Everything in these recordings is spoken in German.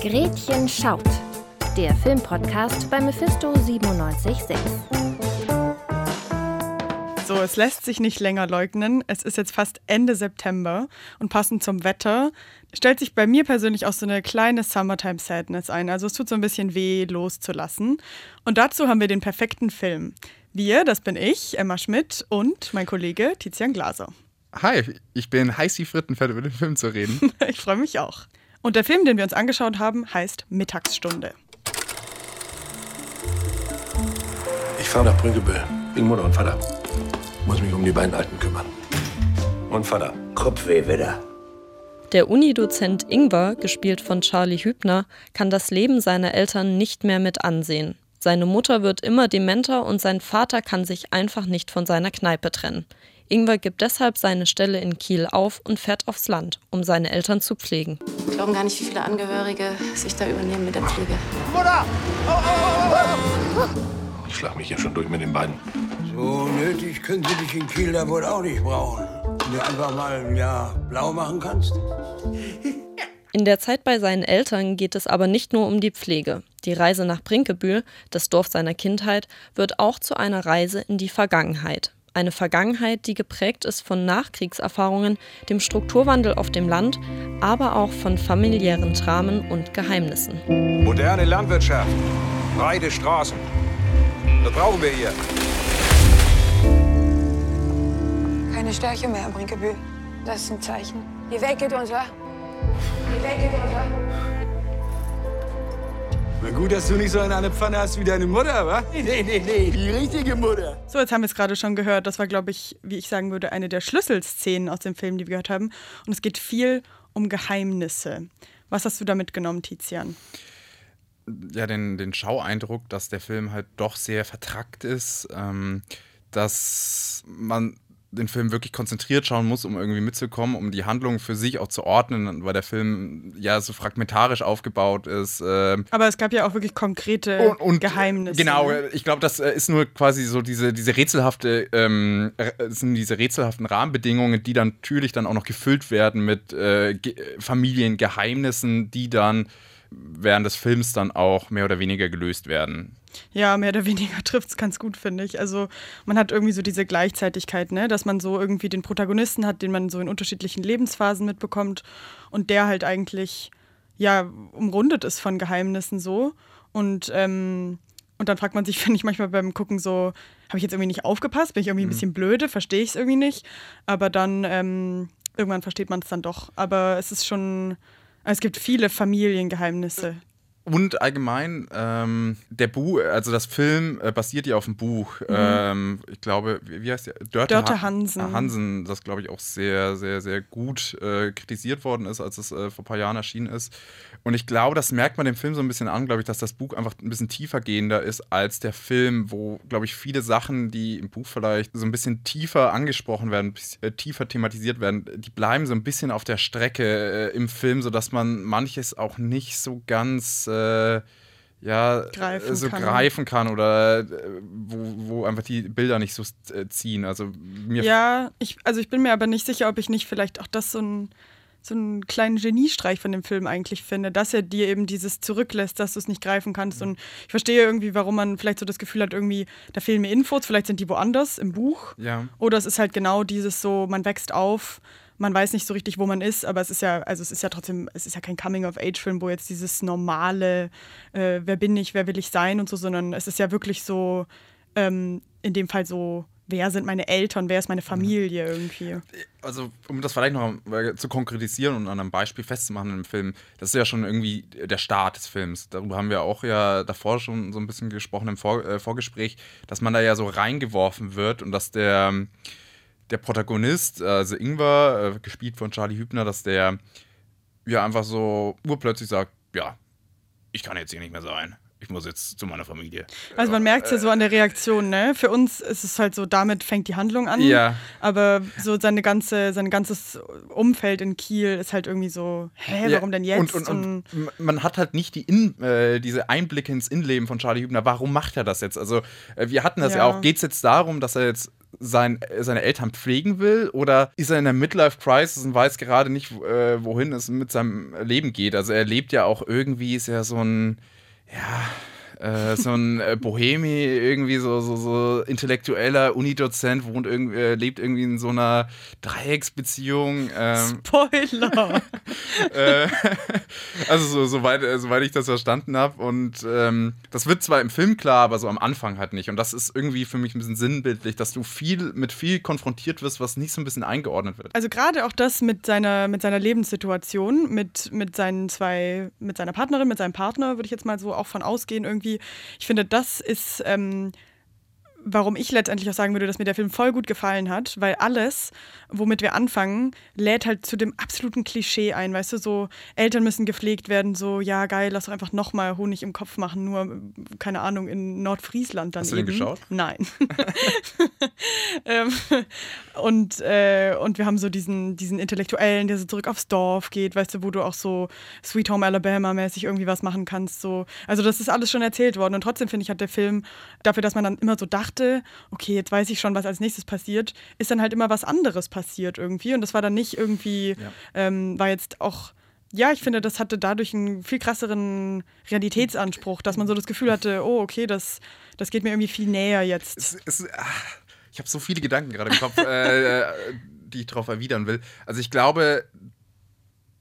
Gretchen schaut. Der Filmpodcast bei Mephisto 976. So, es lässt sich nicht länger leugnen. Es ist jetzt fast Ende September und passend zum Wetter stellt sich bei mir persönlich auch so eine kleine Summertime Sadness ein. Also es tut so ein bisschen weh, loszulassen. Und dazu haben wir den perfekten Film. Wir, das bin ich, Emma Schmidt und mein Kollege Tizian Glaser. Hi, ich bin heiß wie Frittenfett, über den Film zu reden. ich freue mich auch. Und der Film, den wir uns angeschaut haben, heißt Mittagsstunde. Ich fahre nach Brüggebüll. Wegen Mutter und Vater. Muss mich um die beiden Alten kümmern. Und Vater. Kopfweh wieder. Der Unidozent Ingwer, gespielt von Charlie Hübner, kann das Leben seiner Eltern nicht mehr mit ansehen. Seine Mutter wird immer dementer und sein Vater kann sich einfach nicht von seiner Kneipe trennen. Ingwer gibt deshalb seine Stelle in Kiel auf und fährt aufs Land, um seine Eltern zu pflegen. Wir glauben gar nicht, wie viele Angehörige sich da übernehmen mit der Pflege. Mutter! Oh, oh, oh, oh. Ich schlag mich hier schon durch mit den beiden. So nötig können sie dich in Kiel da wohl auch nicht brauchen. Wenn du einfach mal ein Jahr blau machen kannst. In der Zeit bei seinen Eltern geht es aber nicht nur um die Pflege. Die Reise nach Brinkebühl, das Dorf seiner Kindheit, wird auch zu einer Reise in die Vergangenheit. Eine Vergangenheit, die geprägt ist von Nachkriegserfahrungen, dem Strukturwandel auf dem Land, aber auch von familiären Dramen und Geheimnissen. Moderne Landwirtschaft, breite Straßen. Das brauchen wir hier. Keine Stärke mehr, Brinkebühl. Das ist ein Zeichen. Die Welt geht unter. Die Welt geht unter. Na gut, dass du nicht so eine Pfanne hast wie deine Mutter, wa? Nee, nee, nee, die richtige Mutter. So, jetzt haben wir es gerade schon gehört. Das war, glaube ich, wie ich sagen würde, eine der Schlüsselszenen aus dem Film, die wir gehört haben. Und es geht viel um Geheimnisse. Was hast du da mitgenommen, Tizian? Ja, den, den Schaueindruck, dass der Film halt doch sehr vertrackt ist, ähm, dass man den Film wirklich konzentriert schauen muss, um irgendwie mitzukommen, um die Handlung für sich auch zu ordnen, weil der Film ja so fragmentarisch aufgebaut ist. Äh Aber es gab ja auch wirklich konkrete und, und Geheimnisse. Genau, ne? ich glaube, das äh, ist nur quasi so diese, diese rätselhafte, ähm, sind diese rätselhaften Rahmenbedingungen, die dann natürlich dann auch noch gefüllt werden mit äh, Familiengeheimnissen, die dann während des Films dann auch mehr oder weniger gelöst werden. Ja, mehr oder weniger trifft es ganz gut, finde ich. Also man hat irgendwie so diese Gleichzeitigkeit, ne? dass man so irgendwie den Protagonisten hat, den man so in unterschiedlichen Lebensphasen mitbekommt und der halt eigentlich ja umrundet ist von Geheimnissen so. Und, ähm, und dann fragt man sich, finde ich, manchmal beim Gucken so, habe ich jetzt irgendwie nicht aufgepasst? Bin ich irgendwie ein mhm. bisschen blöde? Verstehe ich es irgendwie nicht? Aber dann ähm, irgendwann versteht man es dann doch. Aber es ist schon, es gibt viele Familiengeheimnisse. Und allgemein, ähm, der Buch, also das Film äh, basiert ja auf dem Buch. Mhm. Ähm, ich glaube, wie, wie heißt der? Dörte, Dörte Hansen. Ha Hansen, das glaube ich auch sehr, sehr, sehr gut äh, kritisiert worden ist, als es äh, vor ein paar Jahren erschienen ist. Und ich glaube, das merkt man dem Film so ein bisschen an, glaube ich, dass das Buch einfach ein bisschen tiefer gehender ist als der Film, wo, glaube ich, viele Sachen, die im Buch vielleicht so ein bisschen tiefer angesprochen werden, äh, tiefer thematisiert werden, die bleiben so ein bisschen auf der Strecke äh, im Film, sodass man manches auch nicht so ganz äh, ja, greifen so kann. greifen kann oder äh, wo, wo einfach die Bilder nicht so äh, ziehen. Also mir ja, ich, also ich bin mir aber nicht sicher, ob ich nicht vielleicht auch das so ein so einen kleinen Geniestreich von dem Film eigentlich finde, dass er dir eben dieses zurücklässt, dass du es nicht greifen kannst. Und ich verstehe irgendwie, warum man vielleicht so das Gefühl hat, irgendwie, da fehlen mir Infos, vielleicht sind die woanders im Buch. Ja. Oder es ist halt genau dieses so, man wächst auf, man weiß nicht so richtig, wo man ist, aber es ist ja, also es ist ja trotzdem, es ist ja kein Coming-of-Age-Film, wo jetzt dieses normale, äh, wer bin ich, wer will ich sein und so, sondern es ist ja wirklich so, ähm, in dem Fall so wer sind meine Eltern, wer ist meine Familie irgendwie. Also, um das vielleicht noch zu konkretisieren und an einem Beispiel festzumachen im Film, das ist ja schon irgendwie der Start des Films. Darüber haben wir auch ja davor schon so ein bisschen gesprochen im Vor äh, Vorgespräch, dass man da ja so reingeworfen wird und dass der, der Protagonist, also Ingwer, äh, gespielt von Charlie Hübner, dass der ja einfach so urplötzlich sagt, ja, ich kann jetzt hier nicht mehr sein ich muss jetzt zu meiner Familie. Also man merkt es ja so an der Reaktion, ne? Für uns ist es halt so, damit fängt die Handlung an. Ja. Aber so seine ganze, sein ganzes Umfeld in Kiel ist halt irgendwie so, hä, warum denn jetzt? Und, und, und man hat halt nicht die in, äh, diese Einblicke ins Innenleben von Charlie Hübner. Warum macht er das jetzt? Also äh, wir hatten das ja, ja auch. Geht es jetzt darum, dass er jetzt sein, seine Eltern pflegen will oder ist er in der Midlife Crisis und weiß gerade nicht, äh, wohin es mit seinem Leben geht. Also er lebt ja auch irgendwie, ist ja so ein, ja, äh, so ein äh, Bohemi, irgendwie so, so, so intellektueller Unidozent, wohnt irgendwie, äh, lebt irgendwie in so einer Dreiecksbeziehung. Ähm, Spoiler! äh, also so, soweit, äh, soweit ich das verstanden habe. Und ähm, das wird zwar im Film klar, aber so am Anfang halt nicht. Und das ist irgendwie für mich ein bisschen sinnbildlich, dass du viel mit viel konfrontiert wirst, was nicht so ein bisschen eingeordnet wird. Also gerade auch das mit seiner, mit seiner Lebenssituation, mit, mit seinen zwei, mit seiner Partnerin, mit seinem Partner, würde ich jetzt mal so auch von ausgehen, irgendwie irgendwie, ich finde, das ist, ähm, warum ich letztendlich auch sagen würde, dass mir der Film voll gut gefallen hat, weil alles, womit wir anfangen, lädt halt zu dem absoluten Klischee ein, weißt du, so Eltern müssen gepflegt werden, so ja geil, lass doch einfach nochmal Honig im Kopf machen, nur keine Ahnung in Nordfriesland dann Hast du eben. den geschaut? Nein. ähm, und, äh, und wir haben so diesen, diesen Intellektuellen, der so zurück aufs Dorf geht, weißt du, wo du auch so Sweet Home Alabama mäßig irgendwie was machen kannst, so. Also das ist alles schon erzählt worden und trotzdem finde ich hat der Film dafür, dass man dann immer so dachte, okay, jetzt weiß ich schon, was als nächstes passiert, ist dann halt immer was anderes passiert irgendwie. Und das war dann nicht irgendwie, Ja. ähm, war jetzt auch, ja, ich finde, das hatte dadurch einen viel krasseren Realitätsanspruch, dass man so das Gefühl hatte, oh, okay, das, das geht mir irgendwie viel näher jetzt. Es, es, ah, ich habe so viele Gedanken gerade im Kopf, äh, äh, die ich darauf erwidern will. Also ich glaube,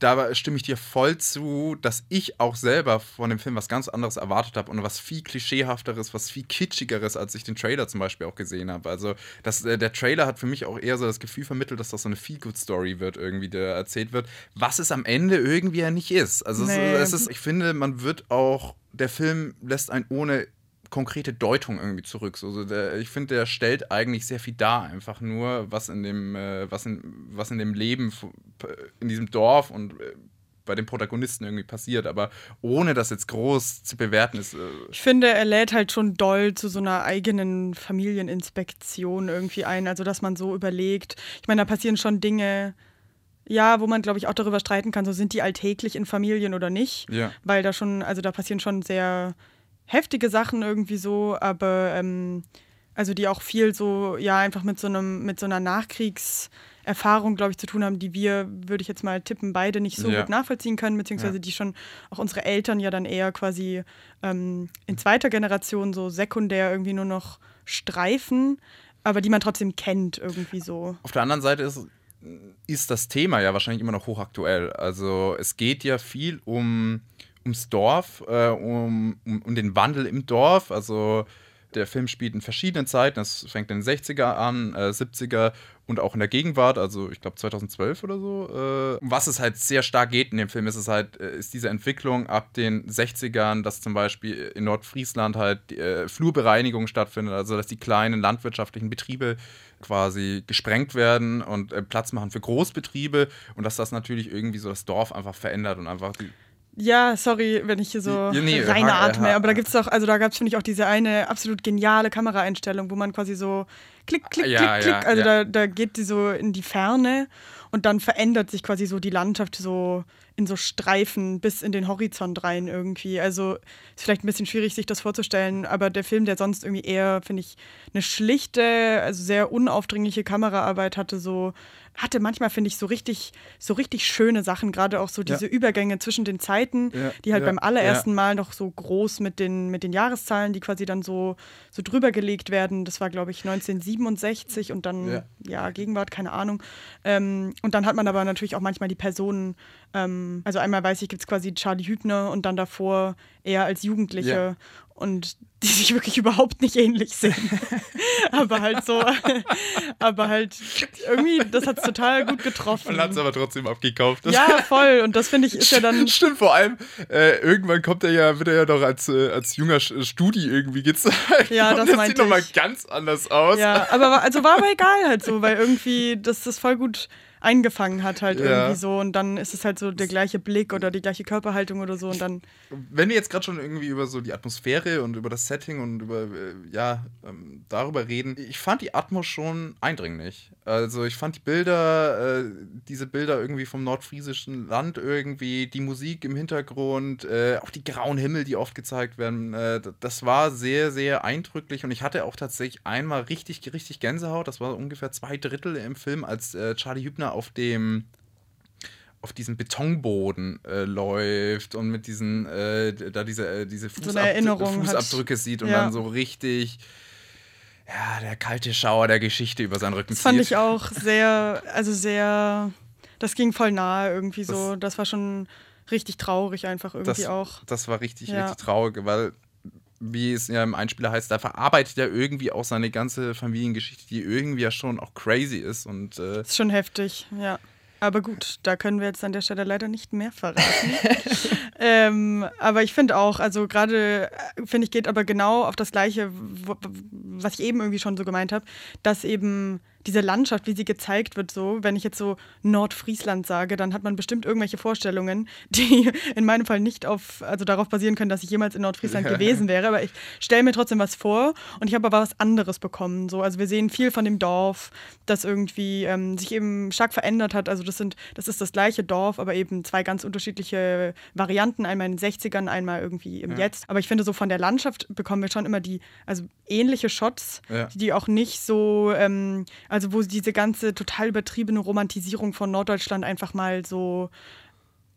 da stimme ich dir voll zu, dass ich auch selber von dem Film was ganz anderes erwartet habe und was viel klischeehafteres, was viel kitschigeres, als ich den Trailer zum Beispiel auch gesehen habe. Also das, äh, der Trailer hat für mich auch eher so das Gefühl vermittelt, dass das so eine Feel-Good-Story wird, irgendwie, der erzählt wird, was es am Ende irgendwie ja nicht ist. Also Nee. es, es ist, ich finde, man wird auch, der Film lässt einen ohne konkrete Deutung irgendwie zurück. So, so der, ich finde, der stellt eigentlich sehr viel dar, einfach nur, was in dem, äh, was in, was in dem Leben in diesem Dorf und äh, bei den Protagonisten irgendwie passiert, aber ohne das jetzt groß zu bewerten ist. Äh, Ich finde, er lädt halt schon doll zu so einer eigenen Familieninspektion irgendwie ein. Also, dass man so überlegt. Ich meine, da passieren schon Dinge, ja, wo man, glaube ich, auch darüber streiten kann, so sind die alltäglich in Familien oder nicht. Ja. Weil da schon, also da passieren schon sehr heftige Sachen irgendwie so, aber ähm, also die auch viel so, ja, einfach mit so einem, mit so einer Nachkriegserfahrung, glaube ich, zu tun haben, die wir, würde ich jetzt mal tippen, beide nicht so Ja. gut nachvollziehen können, beziehungsweise Ja. die schon auch unsere Eltern ja dann eher quasi ähm, in zweiter Generation so sekundär irgendwie nur noch streifen, aber die man trotzdem kennt irgendwie so. Auf der anderen Seite ist, ist das Thema ja wahrscheinlich immer noch hochaktuell. Also es geht ja viel um, ums Dorf, äh, um, um, um den Wandel im Dorf. Also der Film spielt in verschiedenen Zeiten. Es fängt in den 60er an, äh, 70er und auch in der Gegenwart, also ich glaube 2012 oder so. Äh, um was es halt sehr stark geht in dem Film, ist es halt, äh, ist diese Entwicklung ab den 60ern, dass zum Beispiel in Nordfriesland halt äh, Flurbereinigung stattfindet, also dass die kleinen landwirtschaftlichen Betriebe quasi gesprengt werden und äh, Platz machen für Großbetriebe und dass das natürlich irgendwie so das Dorf einfach verändert und einfach die, Ja, sorry, wenn ich hier so Ja, nee, reinatme, aber da gibt es doch, also da gab es, finde ich, auch diese eine absolut geniale Kameraeinstellung, wo man quasi so klick, klick, Ja, klick, ja, klick, also ja. da, da geht die so in die Ferne und dann verändert sich quasi so die Landschaft so in so Streifen bis in den Horizont rein irgendwie. Also ist vielleicht ein bisschen schwierig, sich das vorzustellen, aber der Film, der sonst irgendwie eher, finde ich, eine schlichte, also sehr unaufdringliche Kameraarbeit hatte, so hatte manchmal, finde ich, so richtig, so richtig schöne Sachen, gerade auch so Ja. diese Übergänge zwischen den Zeiten, Ja, die halt ja, beim allerersten ja. Mal noch so groß mit den, mit den Jahreszahlen, die quasi dann so, so drüber gelegt werden. Das war, glaube ich, 1967 und dann, ja, Ja. Gegenwart, keine Ahnung. Ähm, und dann hat man aber natürlich auch manchmal die Personen, ähm, also einmal weiß ich, gibt es quasi Charlie Hübner und dann davor er als Jugendliche. Ja. Und die sich wirklich überhaupt nicht ähnlich sehen. aber halt so, aber halt irgendwie, das hat es total gut getroffen. man hat es aber trotzdem abgekauft. Das- Ja, voll. Und das finde ich ist ja dann. Stimmt, vor allem, äh, irgendwann kommt er ja, wird er ja doch als, äh, als junger Studi irgendwie gezeigt. Ja, das meinte sieht nochmal ganz anders aus. Ja, aber also war aber egal halt so, weil irgendwie das das voll gut eingefangen hat halt Ja. irgendwie so und dann ist es halt so der gleiche Blick oder die gleiche Körperhaltung oder so und dann Wenn wir jetzt gerade schon irgendwie über so die Atmosphäre und über das Setting und über, äh, ja, ähm, darüber reden, ich fand die Atmos schon eindringlich. Also ich fand die Bilder, äh, diese Bilder irgendwie vom nordfriesischen Land irgendwie, die Musik im Hintergrund, äh, auch die grauen Himmel, die oft gezeigt werden, äh, das war sehr, sehr eindrücklich und ich hatte auch tatsächlich einmal richtig, richtig Gänsehaut. Das war ungefähr zwei Drittel im Film, als äh, Charlie Hübner auf dem auf diesem Betonboden äh, läuft und mit diesen, äh, da diese, diese Fußab so Fußabdrücke hat. sieht und Ja. dann so richtig, ja, der kalte Schauer der Geschichte über seinen Rücken Das fand zieht. ich auch sehr, also sehr, das ging voll nahe irgendwie so. Das, war schon richtig traurig einfach irgendwie das, auch. Das war richtig, Ja. richtig traurig, weil, wie es ja im Einspieler heißt, da verarbeitet er irgendwie auch seine ganze Familiengeschichte, die irgendwie ja schon auch crazy ist und äh, Ist schon heftig, ja. Aber gut, da können wir jetzt an der Stelle leider nicht mehr verraten. ähm, aber ich finde auch, also gerade, äh, finde ich, geht aber genau auf das Gleiche, was ich eben irgendwie schon so gemeint habe, dass eben diese Landschaft, wie sie gezeigt wird, so, wenn ich jetzt so Nordfriesland sage, dann hat man bestimmt irgendwelche Vorstellungen, die in meinem Fall nicht auf, also darauf basieren können, dass ich jemals in Nordfriesland gewesen wäre. Aber ich stelle mir trotzdem was vor und ich habe aber was anderes bekommen. So. Also wir sehen viel von dem Dorf, das irgendwie ähm, sich eben stark verändert hat. Also das sind, das ist das gleiche Dorf, aber eben zwei ganz unterschiedliche Varianten, einmal in den 60ern, einmal irgendwie im Jetzt. Aber ich finde, so von der Landschaft bekommen wir schon immer die, also ähnliche Shots, Ja. die auch nicht so, ähm, also wo diese ganze total übertriebene Romantisierung von Norddeutschland einfach mal so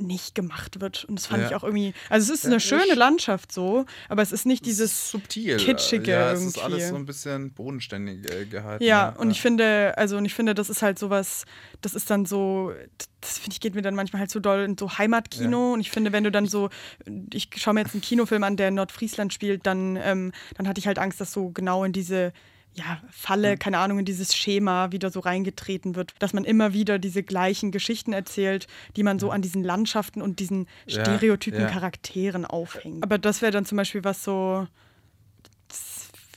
nicht gemacht wird. Und das fand Ja. ich auch irgendwie, also es ist Ja, eine schöne Landschaft so, aber es ist nicht dieses subtil. kitschige ja, es irgendwie. ist alles so ein bisschen bodenständig äh, gehalten. Ja, und ich finde, also und ich finde, das ist halt sowas, das ist dann so, das finde ich, geht mir dann manchmal halt so doll in so Heimatkino. Und ich finde, wenn du dann so, ich schaue mir jetzt einen Kinofilm an, der in Nordfriesland spielt, dann, ähm, dann hatte ich halt Angst, dass so genau in diese ja, Falle, keine Ahnung, in dieses Schema wieder so reingetreten wird, dass man immer wieder diese gleichen Geschichten erzählt, die man so an diesen Landschaften und diesen Ja, stereotypen ja. Charakteren aufhängt. Aber das wäre dann zum Beispiel was so,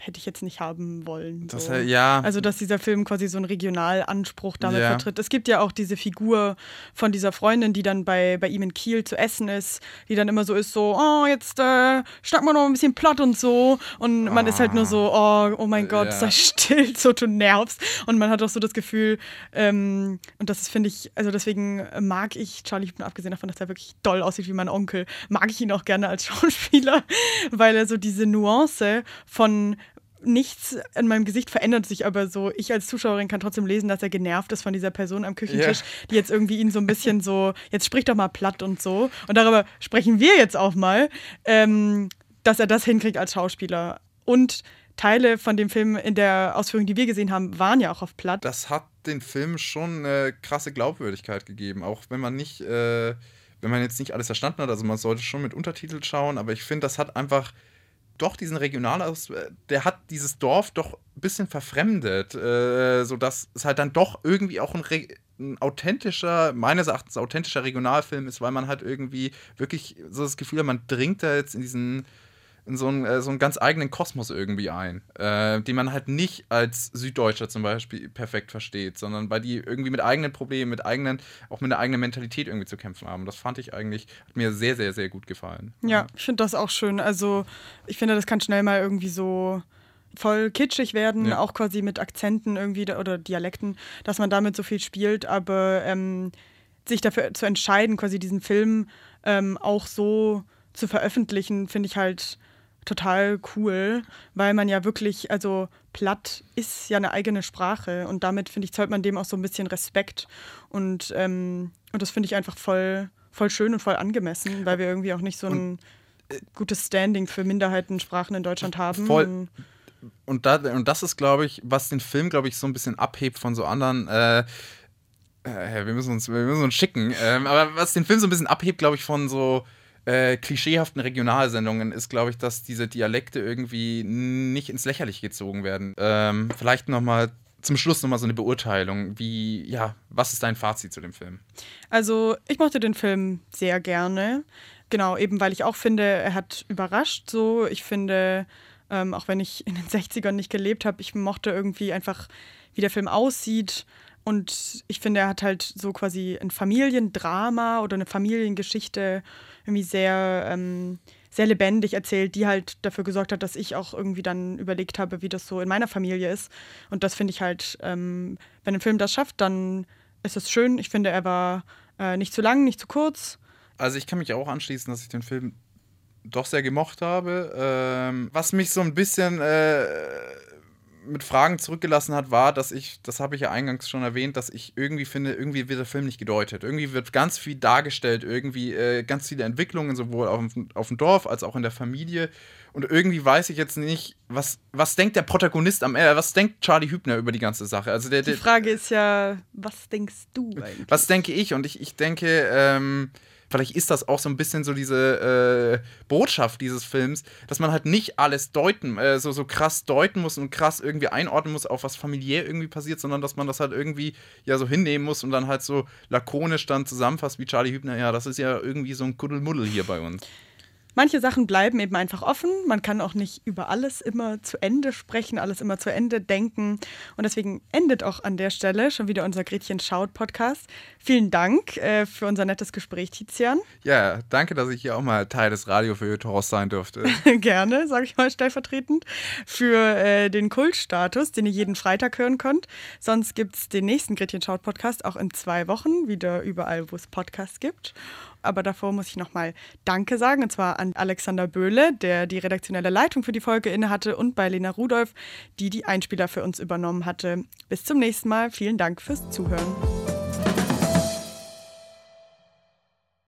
hätte ich jetzt nicht haben wollen. Das, so. äh, ja. Also, dass dieser Film quasi so einen Regionalanspruch damit Ja. vertritt. Es gibt ja auch diese Figur von dieser Freundin, die dann bei, bei ihm in Kiel zu essen ist, die dann immer so ist, so, oh, jetzt äh, schnack mal noch ein bisschen platt und so. Und man ist halt nur so, oh, oh mein Gott, Ja. sei still, so du nervst. Und man hat auch so das Gefühl, ähm, und das finde ich, also deswegen mag ich Charlie Huebner, abgesehen davon, dass er wirklich doll aussieht wie mein Onkel, mag ich ihn auch gerne als Schauspieler, weil er so diese Nuance von nichts an meinem Gesicht verändert sich, aber so ich als Zuschauerin kann trotzdem lesen, dass er genervt ist von dieser Person am Küchentisch, Ja. die jetzt irgendwie ihn so ein bisschen so, jetzt sprich doch mal platt und so. Und darüber sprechen wir jetzt auch mal, ähm, dass er das hinkriegt als Schauspieler. Und Teile von dem Film in der Ausführung, die wir gesehen haben, waren ja auch auf platt. das hat den Film schon eine krasse Glaubwürdigkeit gegeben, auch wenn man nicht, äh, wenn man jetzt nicht alles verstanden hat. Also man sollte schon mit Untertitel schauen, aber ich finde, das hat einfach doch diesen Regionalaus, äh, der hat dieses Dorf doch ein bisschen verfremdet, äh, sodass es halt dann doch irgendwie auch ein, ein authentischer, meines Erachtens authentischer Regionalfilm ist, weil man halt irgendwie wirklich so das Gefühl hat, man dringt da jetzt in diesen in so einen, äh, so einen ganz eigenen Kosmos irgendwie ein, äh, den man halt nicht als Süddeutscher zum Beispiel perfekt versteht, sondern bei die irgendwie mit eigenen Problemen, mit eigenen, auch mit einer eigenen Mentalität irgendwie zu kämpfen haben. Das fand ich eigentlich, hat mir sehr, sehr, sehr gut gefallen. Ja, ich finde das auch schön. Also ich finde, das kann schnell mal irgendwie so voll kitschig werden, Ja. auch quasi mit Akzenten irgendwie oder Dialekten, dass man damit so viel spielt, aber ähm, sich dafür zu entscheiden, quasi diesen Film ähm, auch so zu veröffentlichen, finde ich halt total cool, weil man ja wirklich, also platt ist ja eine eigene Sprache und damit, finde ich, zollt man dem auch so ein bisschen Respekt und, ähm, und das finde ich einfach voll, voll schön und voll angemessen, weil wir irgendwie auch nicht so ein gutes Standing für Minderheitensprachen in Deutschland haben. Voll. Und Und, da, und das ist, glaube ich, was den Film, glaube ich, so ein bisschen abhebt von so anderen. Äh, äh, wir, müssen uns, wir müssen uns schicken. Ähm, aber was den Film so ein bisschen abhebt, glaube ich, von so äh, klischeehaften Regionalsendungen, ist, glaube ich, dass diese Dialekte irgendwie nicht ins Lächerliche gezogen werden. Ähm, vielleicht nochmal zum Schluss nochmal so eine Beurteilung. Wie, ja, was ist dein Fazit zu dem Film? Also ich mochte den Film sehr gerne. Genau, eben weil ich auch finde, er hat überrascht so. Ich finde, ähm, auch wenn ich in den 60ern nicht gelebt habe, ich mochte irgendwie einfach, wie der Film aussieht. Und ich finde, er hat halt so quasi ein Familiendrama oder eine Familiengeschichte irgendwie sehr, ähm, sehr lebendig erzählt, die halt dafür gesorgt hat, dass ich auch irgendwie dann überlegt habe, wie das so in meiner Familie ist. Und das finde ich halt, ähm, wenn ein Film das schafft, dann ist es schön. Ich finde, er war äh, nicht zu lang, nicht zu kurz. Also ich kann mich auch anschließen, dass ich den Film doch sehr gemocht habe. Ähm, was mich so ein bisschen äh, mit Fragen zurückgelassen hat, war, dass ich, das habe ich ja eingangs schon erwähnt, dass ich irgendwie finde, irgendwie wird der Film nicht gedeutet. Irgendwie wird ganz viel dargestellt, irgendwie äh, ganz viele Entwicklungen, sowohl auf, auf dem Dorf als auch in der Familie. Und irgendwie weiß ich jetzt nicht, was, was denkt der Protagonist am Ende, was denkt Charlie Hübner über die ganze Sache? Also der, die Frage ist ja, was denkst du eigentlich? Was denke ich? Und ich, ich denke, ähm, vielleicht ist das auch so ein bisschen so diese äh, Botschaft dieses Films, dass man halt nicht alles deuten, äh, so, so krass deuten muss und krass irgendwie einordnen muss, auf was familiär irgendwie passiert, sondern dass man das halt irgendwie ja so hinnehmen muss und dann halt so lakonisch dann zusammenfasst wie Charlie Hübner, ja, das ist ja irgendwie so ein Kuddelmuddel hier bei uns. Manche Sachen bleiben eben einfach offen. Man kann auch nicht über alles immer zu Ende sprechen, alles immer zu Ende denken. Und deswegen endet auch an der Stelle schon wieder unser Gretchen Schaut Podcast. Vielen Dank äh, für unser nettes Gespräch, Tizian. Ja, danke, dass ich hier auch mal Teil des Radio für Toros sein durfte. Gerne, sage ich mal stellvertretend. Für äh, den Kultstatus, den ihr jeden Freitag hören könnt. Sonst gibt es den nächsten Gretchen Schaut Podcast auch in zwei Wochen, wieder überall, wo es Podcasts gibt. Aber davor muss ich nochmal Danke sagen, und zwar an Alexander Böhle, der die redaktionelle Leitung für die Folge innehatte, und bei Lena Rudolph, die die Einspieler für uns übernommen hatte. Bis zum nächsten Mal. Vielen Dank fürs Zuhören.